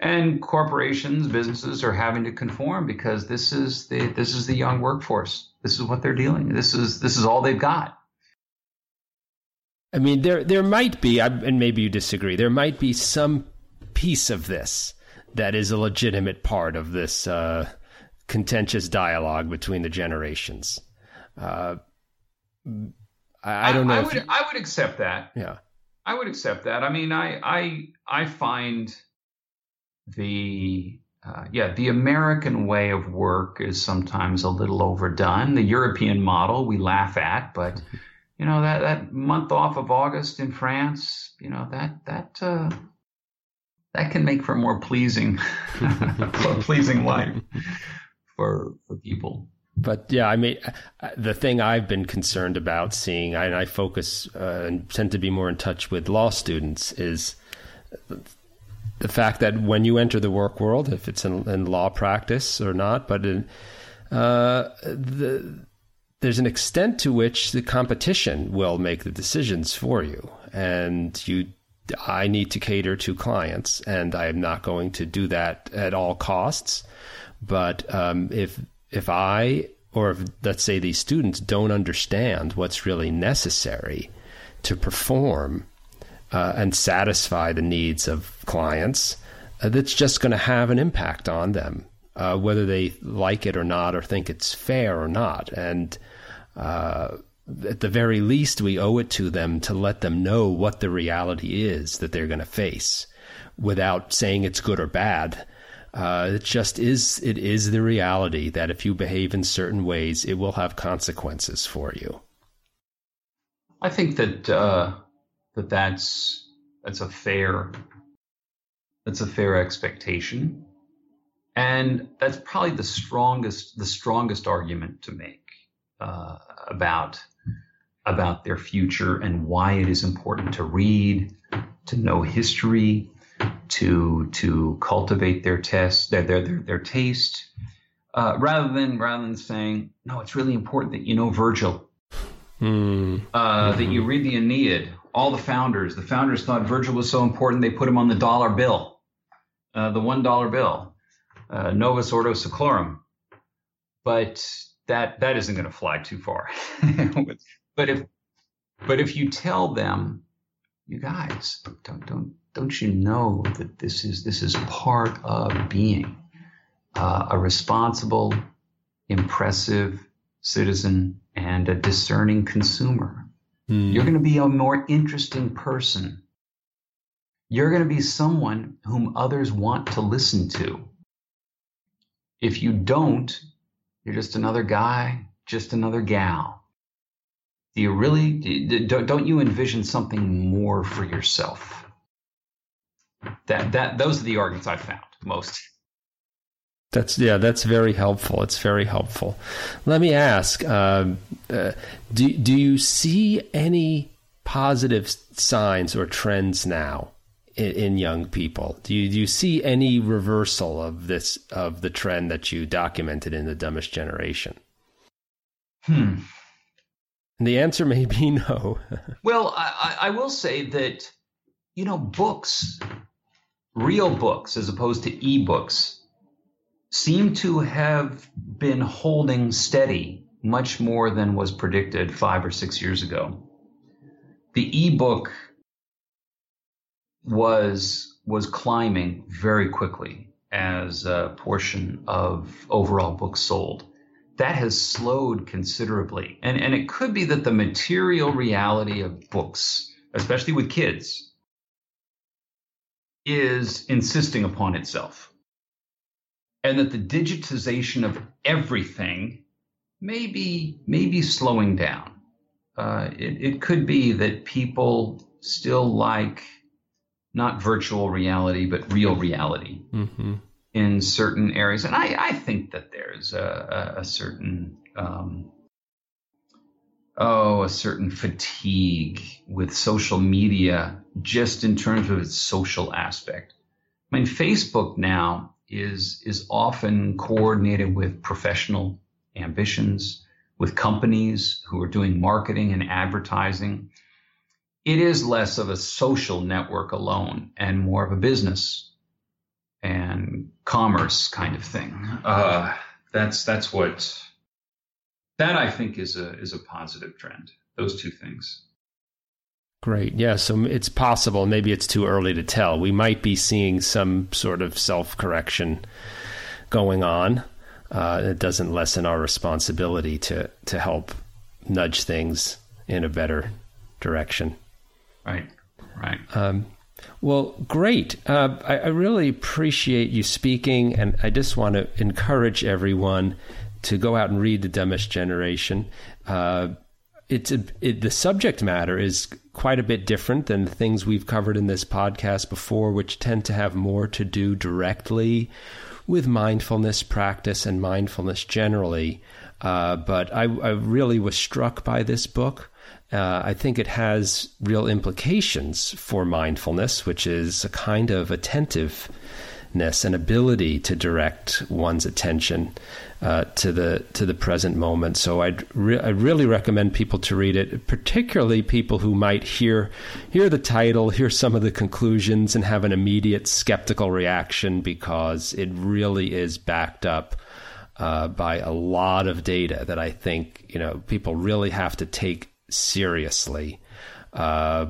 And corporations, businesses are having to conform because this is the this is the young workforce. This is what they're dealing. This is this is all they've got. I mean, there there might be, and maybe you disagree. There might be some piece of this that is a legitimate part of this uh, contentious dialogue between the generations. Uh, I, I don't know. I, would you... I would accept that. Yeah. I would accept that. I mean, I I I find the uh, yeah the American way of work is sometimes a little overdone. The European model we laugh at, but you know that that month off of August in France, you know that that uh, that can make for a more pleasing pleasing life for for people but yeah, I mean, uh, the thing I've been concerned about seeing, and I focus uh, and tend to be more in touch with law students, is the fact that when you enter the work world, if it's in, in law practice or not, but in, uh, the, there's an extent to which the competition will make the decisions for you, and you. I need to cater to clients, and I am not going to do that at all costs. But um, if if I or if, let's say these students don't understand what's really necessary to perform uh, and satisfy the needs of clients, uh, that's just going to have an impact on them, uh, whether they like it or not, or think it's fair or not. And uh, at the very least, we owe it to them to let them know what the reality is that they're going to face without saying it's good or bad. Uh, it just is. It is the reality that if you behave in certain ways, it will have consequences for you. I think that uh, that that's that's a fair that's a fair expectation, and that's probably the strongest the strongest argument to make uh, about about their future and why it is important to read, to know history, to to cultivate their test their their their, their taste, uh, rather than rather than saying no, it's really important that you know Virgil, mm. uh, mm-hmm. that you read the Aeneid. All the founders, the founders thought Virgil was so important they put him on the dollar bill, uh, the one dollar bill, uh, Novus Ordo Seclorum. But that that isn't going to fly too far. but if but if you tell them, you guys don't don't don't you know that this is this is part of being uh, a responsible, impressive citizen and a discerning consumer? Mm. You're going to be a more interesting person. You're going to be someone whom others want to listen to. If you don't, you're just another guy, just another gal. Do you really don't you envision something more for yourself? That that those are the arguments I found most. That's yeah, that's very helpful. It's very helpful. Let me ask: uh, uh, Do do you see any positive signs or trends now in, in, young people? Do you do you see any reversal of this of the trend that you documented in the dumbest generation? Hmm. And the answer may be no. well, I, I will say that you know books real books as opposed to ebooks seem to have been holding steady much more than was predicted five or six years ago. The ebook was was climbing very quickly as a portion of overall books sold. That has slowed considerably. And, and it could be that the material reality of books, especially with kids, is insisting upon itself. And that the digitization of everything may be, may be slowing down. Uh, it, it could be that people still like not virtual reality, but real reality mm-hmm. in certain areas. And I, I think that there's a, a, a certain um, oh, a certain fatigue with social media just in terms of its social aspect. I mean, Facebook now is is often coordinated with professional ambitions, with companies who are doing marketing and advertising. It is less of a social network alone and more of a business and commerce kind of thing. Uh, that's that's what that I think is a is a positive trend. Those two things. Great. Yeah. So it's possible. Maybe it's too early to tell. We might be seeing some sort of self correction going on. Uh, it doesn't lessen our responsibility to to help nudge things in a better direction. Right. Right. Um, well, great. Uh, I, I, really appreciate you speaking, and I just want to encourage everyone to go out and read The Dumbest Generation. Uh, it's a, it, the subject matter is quite a bit different than the things we've covered in this podcast before, which tend to have more to do directly with mindfulness practice and mindfulness generally. Uh, but I, I, really was struck by this book. Uh, I think it has real implications for mindfulness, which is a kind of attentive and ability to direct one's attention uh, to the to the present moment. So I'd re- I really recommend people to read it, particularly people who might hear hear the title, hear some of the conclusions, and have an immediate skeptical reaction because it really is backed up. Uh, by a lot of data that I think you know people really have to take seriously uh,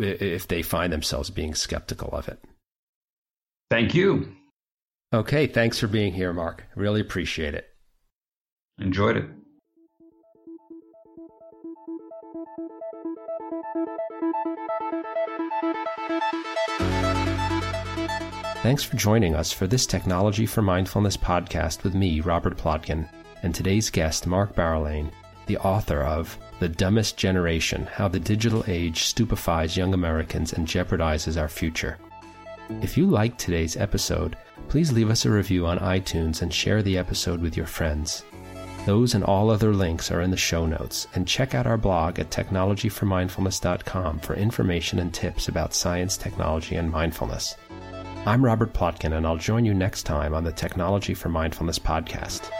if they find themselves being skeptical of it. Thank you. Okay, thanks for being here, Mark. Really appreciate it. Enjoyed it. Thanks for joining us for this Technology for Mindfulness podcast with me, Robert Plotkin, and today's guest, Mark Bauerlein, the author of The Dumbest Generation How the Digital Age Stupefies Young Americans and Jeopardizes Our Future. If you liked today's episode, please leave us a review on iTunes and share the episode with your friends. Those and all other links are in the show notes, and check out our blog at technologyformindfulness.com for information and tips about science, technology, and mindfulness. I'm Robert Plotkin, and I'll join you next time on the Technology for Mindfulness podcast.